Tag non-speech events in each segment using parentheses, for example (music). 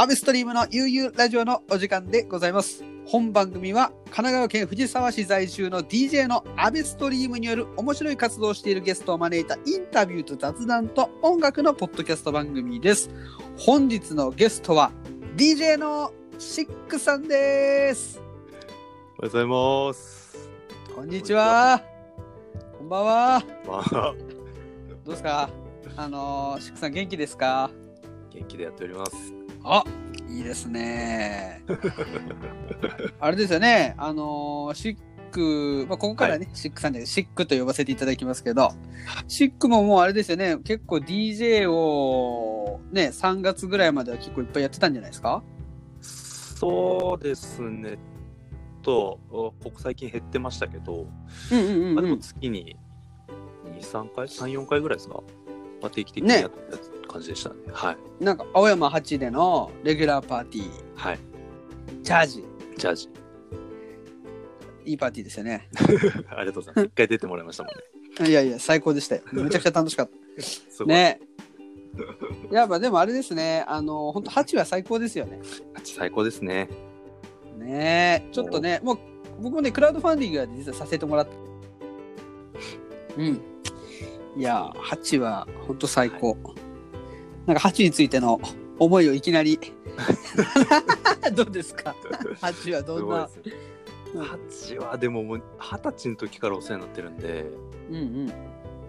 アベストリームの悠々ラジオのお時間でございます。本番組は神奈川県藤沢市在住の DJ のアベストリームによる面白い活動をしているゲストを招いたインタビューと雑談と音楽のポッドキャスト番組です。本日のゲストは DJ のシックさんです。おはようございます。こんにちは。こんばんは。まあ、どうですか？あのーシックさん元気ですか？元気でやっております。あいいですね。(laughs) あれですよね、あのーシック、まあ、ここからね、シックさんでシックと呼ばせていただきますけど、シックももうあれですよね、結構 DJ をね、3月ぐらいまでは結構いっぱいやってたんじゃないですか？そうですね。と、ここ最近減ってましたけど、うんうんうん、まあ、でもうん。月に2、3回 ?3、4回ぐらいですか、まあ、定期的にやってた感じでしたね。はい。なんか、青山8でのレギュラーパーティー、はい。チャージ、ジャージ。いいパーティーですよね。(laughs) ありがとうございます。一回出てもらいましたもんね。いやいや、最高でしたよ。めちゃくちゃ楽しかった。ね。やっぱでもあれですね、あの、本当8は最高ですよね。最高ですね。ねえちょっとねもう僕もねクラウドファンディングは実はさせてもらってうんいやー8は本当最高、なんか8についての思いをいきなり。(laughs) どうですか？(laughs) 8はどんな？すごいですよ。8はでももう二十歳の時からお世話になってるんで、うんうん。も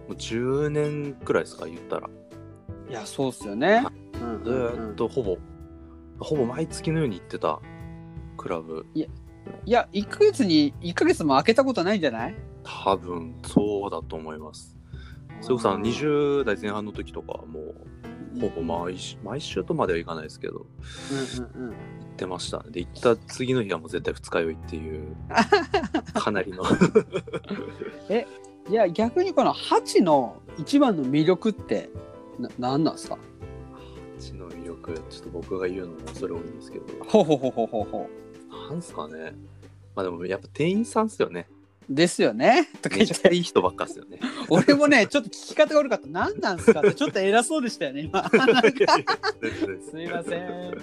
う10年くらいですか、言ったら。いやそうっすよね、うんずーっとほぼ、ほぼ毎月のように行ってた。クラブ。いや1ヶ月に1ヶ月も開けたことないんじゃない？多分そうだと思います。それこそあの20代前半の時とかはもうほぼ毎週毎週とまではいかないですけど。うんうんうん。行ってました。ねで行った次の日はもう絶対二日酔いっていう (laughs) かなりの。いや逆にこの8の一番の魅力ってな何なんですか？地の魅力ちょっと僕が言うのもそれ多いんですけど。ほうほうほうほうほうほなんすかね。まあでもやっぱ店員さんっすよね。うですよね。とか言めちゃくちゃっていい人ばっかっすよね。(laughs) 俺もねちょっと聞き方が悪かった。何なんすかってちょっと偉そうでしたよね今。(laughs) すいません。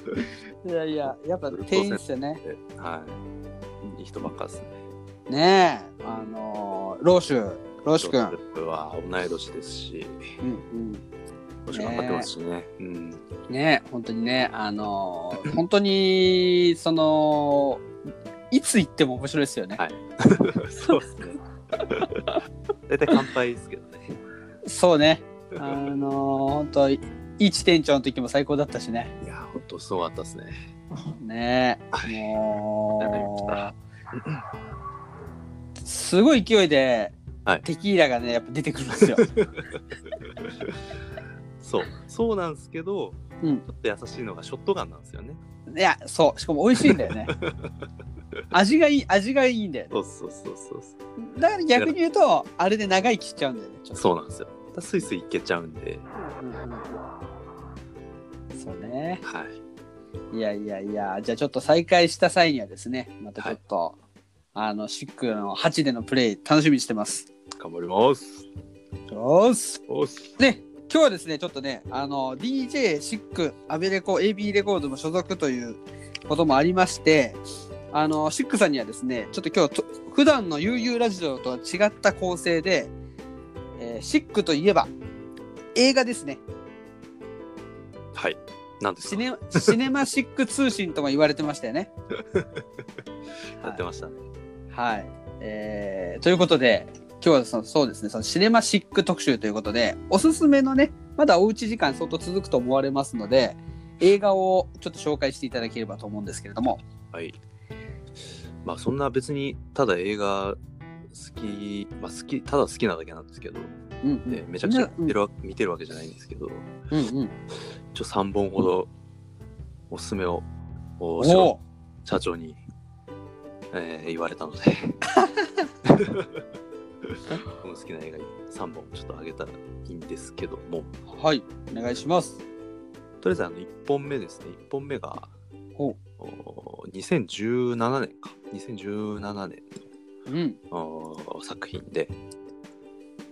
いやいややっぱ店員っすよね。はい。いい人ばっかっすね。ねえあのー、ローシュローシュ君。僕は同い年ですし。うんもし頑張ってますしね。うん。うんねえ本当にねあのー、本当にそのいつ行っても面白いですよね、はい (laughs) そうですね。大体乾杯ですけどね。そうね (laughs) あのー、本当一店長の時も最高だったしねいや、ほんとすごかったですね。ねはいえもうすごい勢いで、はいテキーラがねやっぱ出てくるんですよ。(laughs) そう。そうなんですけど、うんちょっと優しいのがショットガンなんですよね。いやそうしかも美味しいんだよね。(laughs) 味がいい味がいいんだよねそうそうそうそうそだから逆に言うとあれで長生きしちゃうんだよねちょう。っとそうなんですよ。スイスイいけちゃうんで、うんうんうんそうねはい。いやいやいやじゃあちょっと再開した際にはですねまたちょっと、あのシックの8でのプレイ楽しみにしてます。頑張ります。よーしおっす。で今日はですねちょっとねあの DJ シックアベレコ AB レコードも所属ということもありましてあのシックさんにはですねちょっと今日と普段の悠々ラジオとは違った構成で、えーシックといえば映画ですねはい。なんですか？シネシネマシック通信とも言われてましたよね。(laughs) やってましたね。はい、えーということで今日はそのそうですねそのシネマシック特集ということでおすすめのねまだおうち時間相当続くと思われますので映画をちょっと紹介していただければと思うんですけれどもはい。まあそんな別にただ映画好き、まあ好き、ただ好きなだけなんですけど、うんうん。でめちゃくちゃ見てるてるわけじゃないんですけど、うんうん。一応3本ほどおすすめをおおしろお社長に、えー言われたので。(laughs) 僕の好きな映画3本ちょっとあげたらいいんですけども。はい、お願いします。とりあえずあの1本目ですね。1本目がほお2017年か2017年う。うん。のお作品で、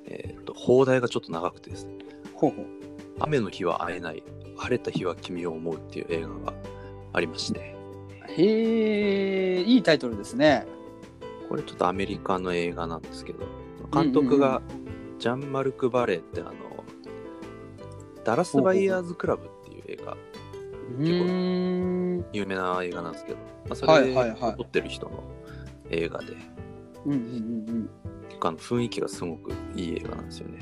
えー、と放題がちょっと長くてですねほうほう。「雨の日は会えない晴れた日は君を思う」っていう映画がありましてへえ、いいタイトルですね。これちょっとアメリカの映画なんですけど監督がジャンマルク・バレーってあのダラス・バイヤーズ・クラブっていう映画うーん。有名な映画なんですけど、まあ、そはれで撮ってる人の映画で、うんうんうん結構あの雰囲気がすごくいい映画なんですよね。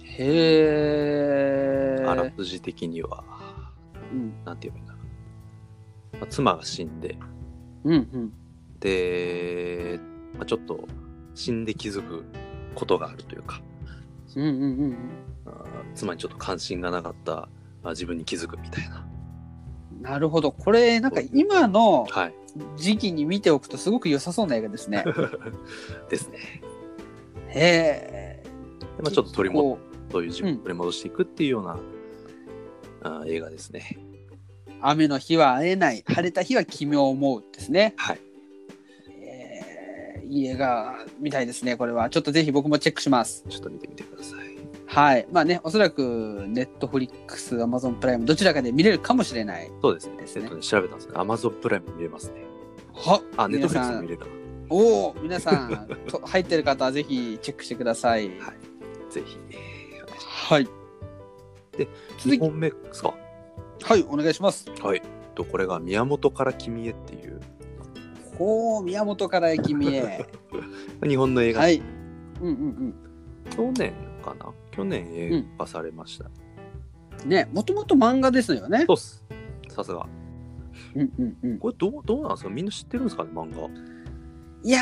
うん。へえ。あらすじ的には、うんなんて言えばいいんだろう。まあ、妻が死んで、うんうん。で、まあ、ちょっと死んで気づくことがあるというか、うんうんうんあー妻にちょっと関心がなかったあ自分に気づくみたいな。うん。なるほど。これ、なんか今のはい。時期に見ておくとすごく良さそうな映画ですね。(laughs) ですね。へえ。でまあ、ちょっと取り戻こそういう自分を取り戻していくっていうような、あー映画ですね。う雨の日は会えない、晴れた日は君を思うですね。はい。えーいい映画みたいですね、これは。ちょっとぜひ僕もチェックします。ちょっと見てみてください。はい。まあね、おそらく、ネットフリックス、アマゾンプライム、どちらかで見れるかもしれない。そうですね。ですねえっとね調べたんですけど、Amazon プライム見れますね。はあ、ネットフリックス皆さんも見れるかおお、皆さん、(laughs) と入ってる方はぜひチェックしてください。はいな。ぜひ、はい。で続き2本目ですか？はい、お願いします。はい。とこれが宮本から君へっていうほう、宮本から君へ。(laughs) 日本の映画、はい。うんうん去年かな？去年映画化されました。うん。ね、もともと漫画ですよね。そうっす。さすが。うんうんうん。これどうどうなんですか？みんな知ってるんですかね？漫画。いや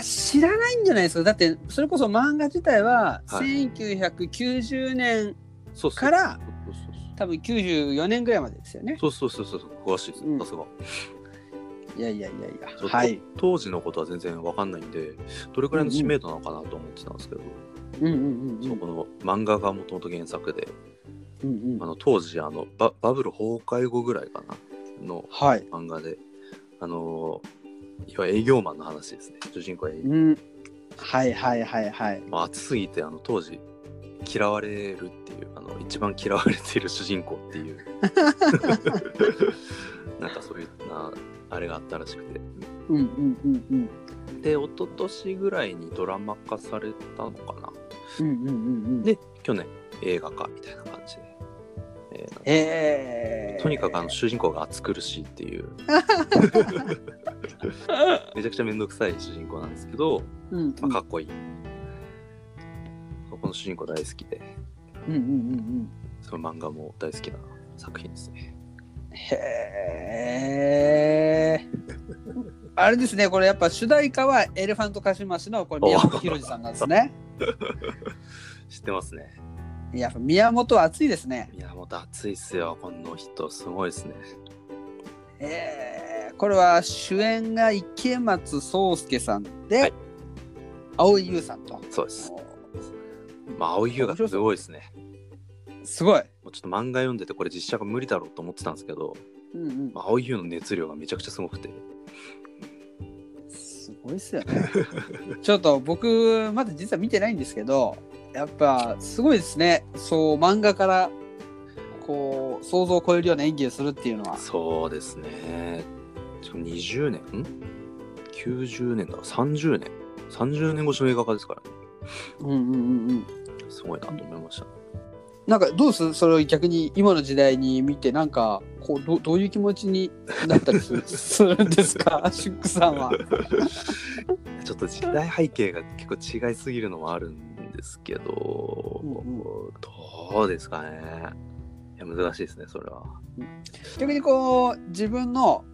ー、知らないんじゃないですか。だって、それこそ漫画自体は、はい1990年そうっすから、そうそう多分94年ぐらいまでですよね。そうそうそうそうそう詳しいですうんさすが、いやいやいやいや。はい。当時のことは全然わかんないんでどれくらいの知名度なのかなと思ってたんですけど、うんうんうんうん。そうこの漫画がもともと原作でうんうんあの当時あのババブル崩壊後ぐらいかなのはい。漫画であのいわゆる営業マンの話ですね主人公は営業うん。はいはいはいはい。まあ、熱すぎてあの当時嫌われるっていうあの一番嫌われている主人公っていう (laughs) なんかそういうなあれがあったらしくてうんうんうんうん。で一昨年ぐらいにドラマ化されたのかなうんうんうんうん。で去年映画化みたいな感じで、えーえー、とにかくあの主人公が暑苦しいっていう。(laughs) めちゃくちゃめんどくさい主人公なんですけど、うんうん、まあ、かっこいい。この主人公大好きで。うんうんうんうん。その漫画も大好きな作品ですね。へえ。あれですね、これやっぱ主題歌はエレファントカシマシのこれ宮本浩次さんなんですね。(laughs) 知ってますね。やっぱ宮本は熱いですね。宮本熱いっすよ。この人すごいですね。えー、これは主演が池松壮亮さんで、はい。蒼井優さんと。そうです。まあ青い優がすごいですね。すごい。もうちょっと漫画読んでてこれ実写が無理だろうと思ってたんですけど、うんうん。まあ、青い優の熱量がめちゃくちゃすごくて。すごいっすよね。(laughs) ちょっと僕まだ実は見てないんですけど、やっぱすごいですね。そう漫画からこう想像を超えるような演技をするっていうのは。そうですねしかも20年？ん？90年だから30年？30年越しの映画化ですからねうんうんうんうん。すごいなと思いましたなんかどうする？それを逆に今の時代に見てなんかこうどどういう気持ちになったりする？するんですか？(laughs) シックさんは。ちょっと時代背景が結構違いすぎるのもあるんですけど、うんうんどうですかね？いや難しいですねそれは。逆にこう自分の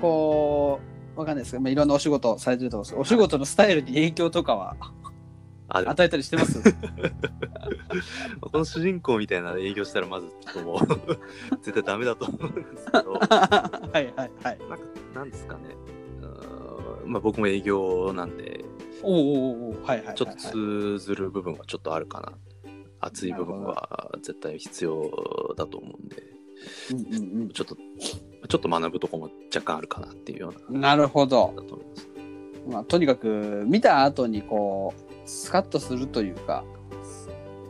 こうわかんないですけど、まあ、いろんなお仕事されてると思うんですけどお仕事のスタイルに影響とかは？あ与えたりしてます (laughs) この主人公みたいな営業したらまずちょっともう (laughs) 絶対ダメだと思うんですけど。(laughs) はいはいはい。なんかなんですかね。うーんまあ僕も営業なんでおうおうおうおうはいはいはいはい。ちょっと通ずる部分はちょっとあるかな。熱い部分は絶対必要だと思うんで。うんうんちょっとちょっと学ぶとこも若干あるかなっていうよううん。なるほど。まあ、とにかく見た後にこうスカッとするというか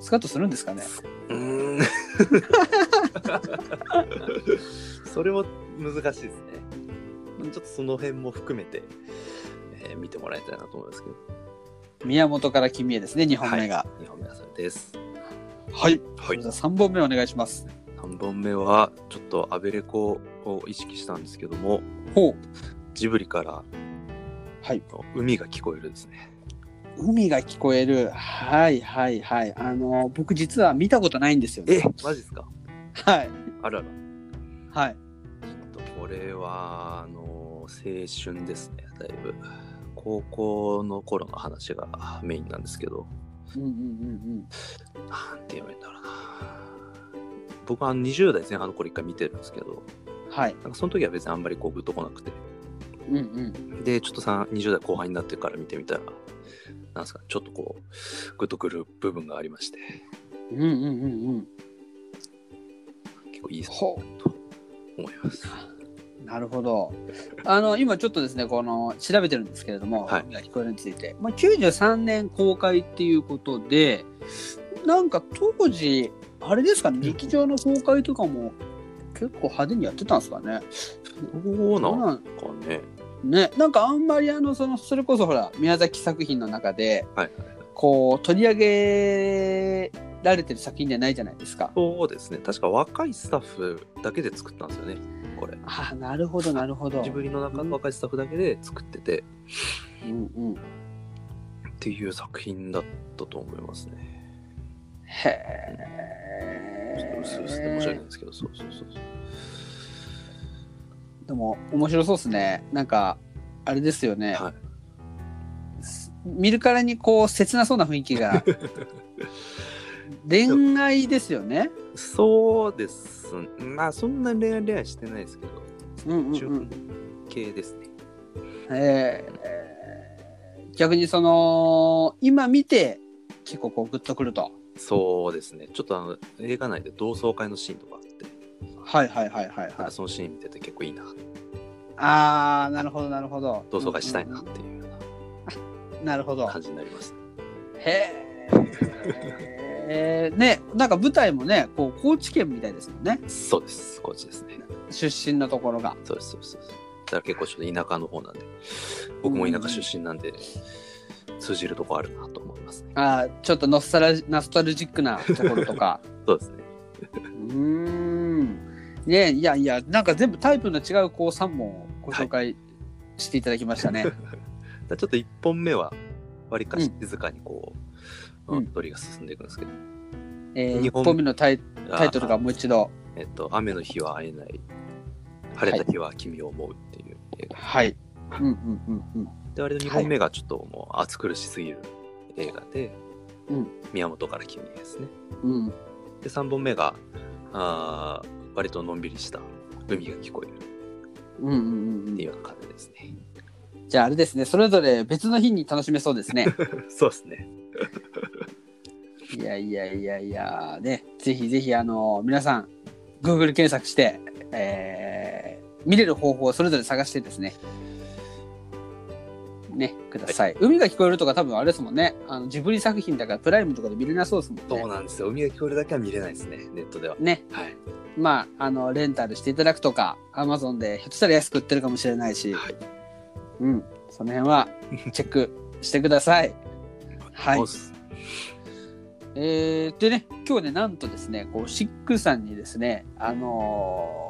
スカッとするんですかね？うーん。(laughs) それも難しいですね。ちょっとその辺も含めて、えー見てもらいたいなと思いますけど。宮本から君へですね2本目が。2本目はそれです。はい、はい。じゃあ3本目お願いします。3本目はちょっとアベレコを意識したんですけどもほう。ジブリからはい。海が聞こえるですね海が聞こえる。はいはいはい。あの僕実は見たことないんですよね。マジですか？はい。あららはい。ちょっとこれはあの青春ですねだいぶ。高校の頃の話がメインなんですけど。うんうんうんなんて言えばいいんだろうな。僕は20代前半の頃一回見てるんですけど。うんはい。なんかその時は別にあんまりこうグッとこなくて。うんうん。でちょっとさ20代後半になってから見てみたらなんですかちょっとこうグッとくる部分がありまして。うんうんうんうん。結構いいとほ思います。うなるほど。あの今ちょっとですねこの調べてるんですけれども、はい。聞こえるについて、まあ、93年公開っていうことでなんか当時あれですかね劇場の公開とかも結構派手にやってたんですかね。そうなんかねねなんかあんまりあのそのそれこそほら宮崎作品の中ではいこう取り上げられてる作品じゃないじゃないですか。そうですね。確か若いスタッフだけで作ったんですよねこれ。あなるほどなるほど。ジブリの中の若いスタッフだけで作ってて。うんうん、っていう作品だったと思いますね。へちょっと薄々で申し訳ないんですけどそうそうそうそうでも面白そうですね。なんかあれですよね。はい見るからにこう切なそうな雰囲気が (laughs) 恋愛ですよね。そうですまあそんな恋愛恋愛してないですけどうんうんうん系ですね、えー逆にその今見て結構こうグッとくると。そうですねちょっとあの映画内で同窓会のシーンとかはいはいはいはいなんはいか。そのシーン見てて結構いいなああなるほどなるほど。同窓会したいなっていうようんなるほどうな。感じになります、へえ。ねなんか舞台もねこう高知県みたいですもんねそうです高知ですね出身のところが。そうですそうですだから結構ちょっと田舎の方なんで僕も田舎出身なんで、通じるとこあるなと思いますねあーちょっとノスタルノスタルジックなところとか。(laughs) そうですねうーん。ねいやいやなんか全部タイプの違うこう3本をご紹介していただきましたね。だからちょっと1本目はわりかし静かにこう、うん。ストーリーが進んでいくんですけど、えー、1二本本目のタイタイトルがもう一度。えっと、雨の日は会えない。晴れた日は君を思うっていう映画、はい。うんうんうんうん。で割と2本目がちょっともう暑苦しすぎる映画で、うん。宮本から君へですね。うん、で3本目があー割とのんびりした海が聞こえるうんうんうんうん。っていうような感じですね、じゃああれですね。それぞれ別の日に楽しめそうですね。(laughs) そうですね。(laughs) いやいやいやいや。ねぜひぜひあの皆さん Google 検索して、えー見れる方法をそれぞれ探してですねねください、海が聞こえるとか多分あれですもんね。あのジブリ作品だからプライムとかで見れなそうですもんね。そうなんですよ。海が聞こえるだけは見れないですねネットでは。ね。はい、まああのレンタルしていただくとか Amazon でひょっとしたら安く売ってるかもしれないし、はい、うん。その辺は (laughs) チェックしてください。はい。えー、でね、今日ね、なんとですね、こう、シックさんにですね、あのー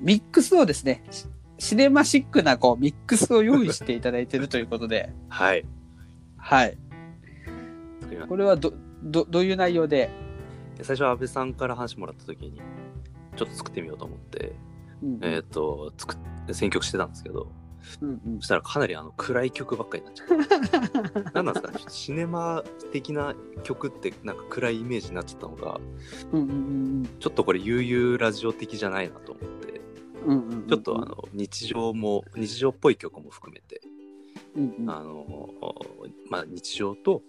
ミックスをですね、シシネマシックなこうミックスを用意していただいているということで、はい。はい。これはど、ど、どういう内容で、最初は安倍さんから話もらった時にちょっと作ってみようと思って、うんえっ、と作っ選曲してたんですけどうんうん。そしたらかなりあの暗い曲ばっかりになっちゃう。(laughs) 何なんですか？ねシネマ的な曲ってなんか暗いイメージになっちゃったのが、うんうんちょっとこれ悠々ラジオ的じゃないなと思っちょっとあの日常も、日常っぽい曲も含めて、うんうんあの、まあ日常と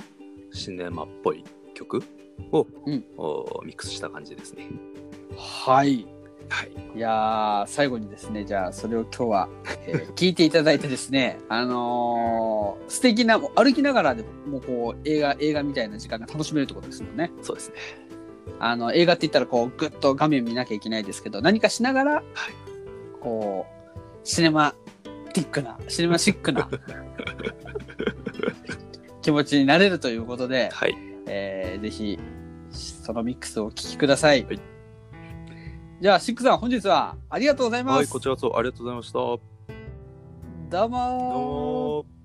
シネマっぽい曲を、うんおミックスした感じですね。はいはい。いやー最後にですねじゃあそれを今日は、(laughs) えー聞いていただいてですねあのー素敵な歩きながらでもうこう映画映画みたいな時間が楽しめるってことですもんねそうですね。あの映画って言ったらこうグッと画面見なきゃいけないですけど何かしながら、こうシネマティックなシネマシックな (laughs) 気持ちになれるということで、はい。えーぜひそのミックスをお聴きください、はい。じゃあシックさん本日はありがとうございます、はい、こちらこそありがとうございました。どどうもー。うも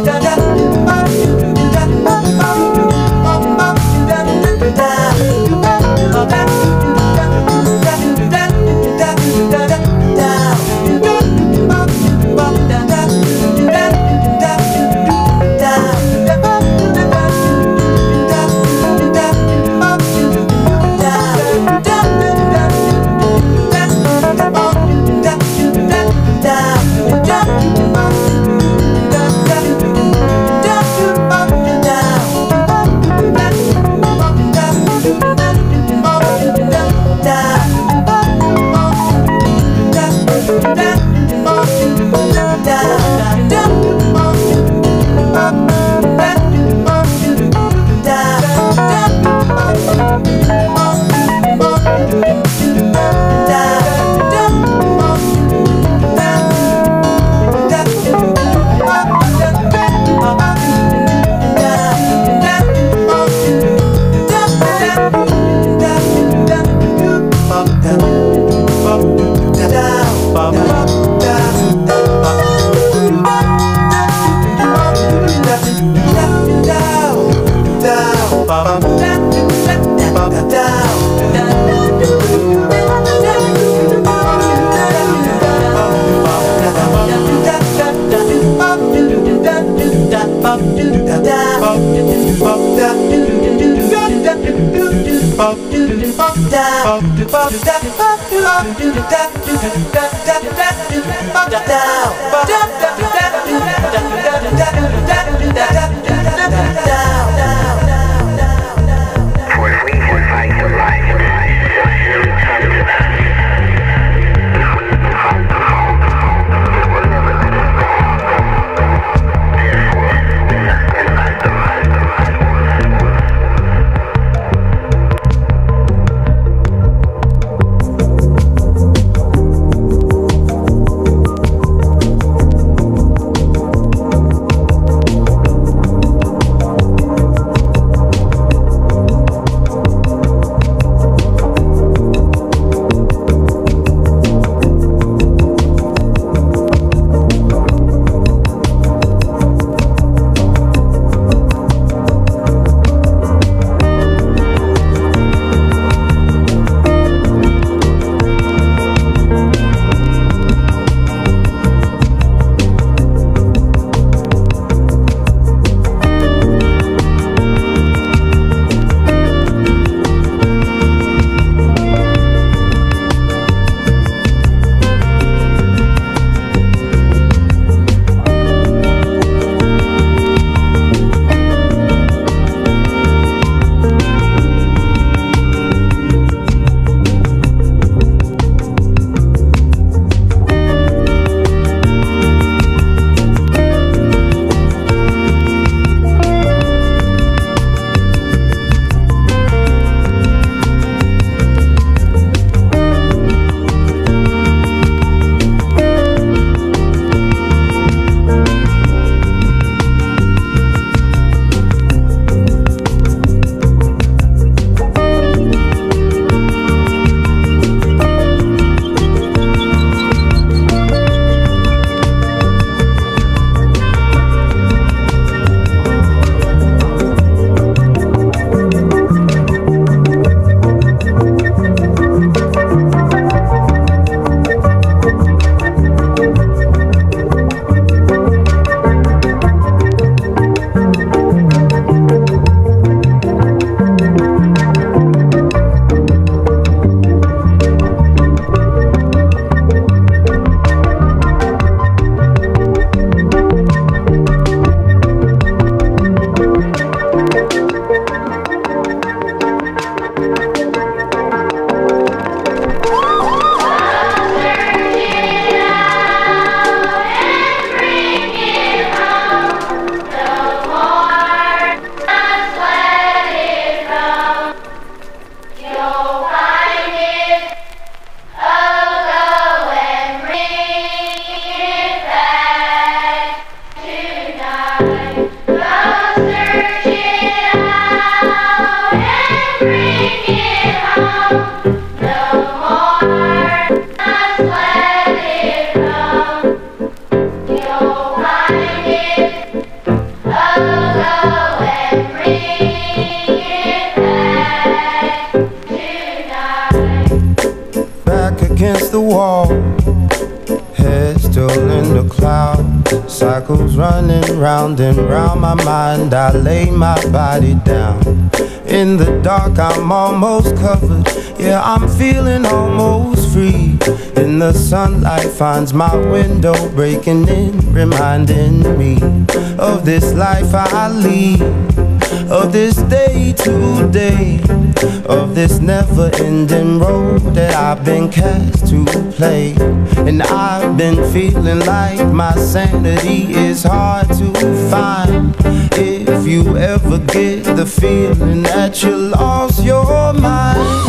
Bye. Cycles running round and round my mind. I lay my body down. In the dark, I'm almost covered. Yeah, I'm feeling almost free. In the sunlight, finds my window breaking in, reminding me of this life I lead of this day to day, of this never ending road that I've been cast to play. And I've been feeling like my sanity is hard to find. If you ever get the feeling that you lost your mind.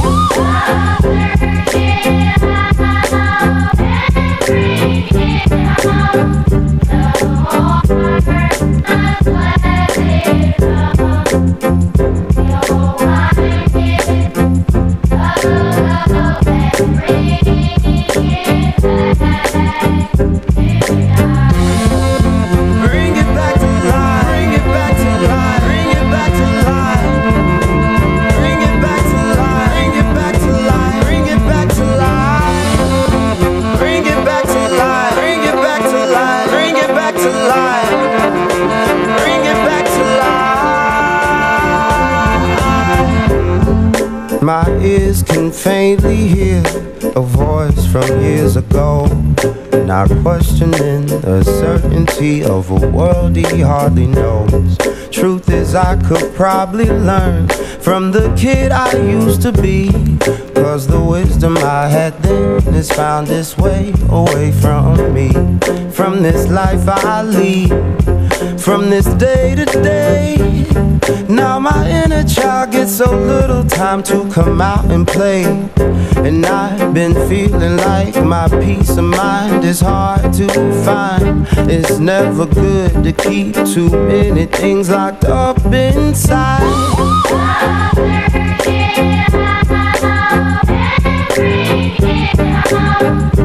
Questioning the certainty of a world he hardly knows. Truth is, I could probably learn from the kid I used to be. Cause the wisdom I had then has found its way away from me. From this life I lead, from this day to day. Now my inner child gets so little time to come out and play. And I've been feeling like my peace of mind is hard to find. It's never good to keep too many things locked up inside. Bring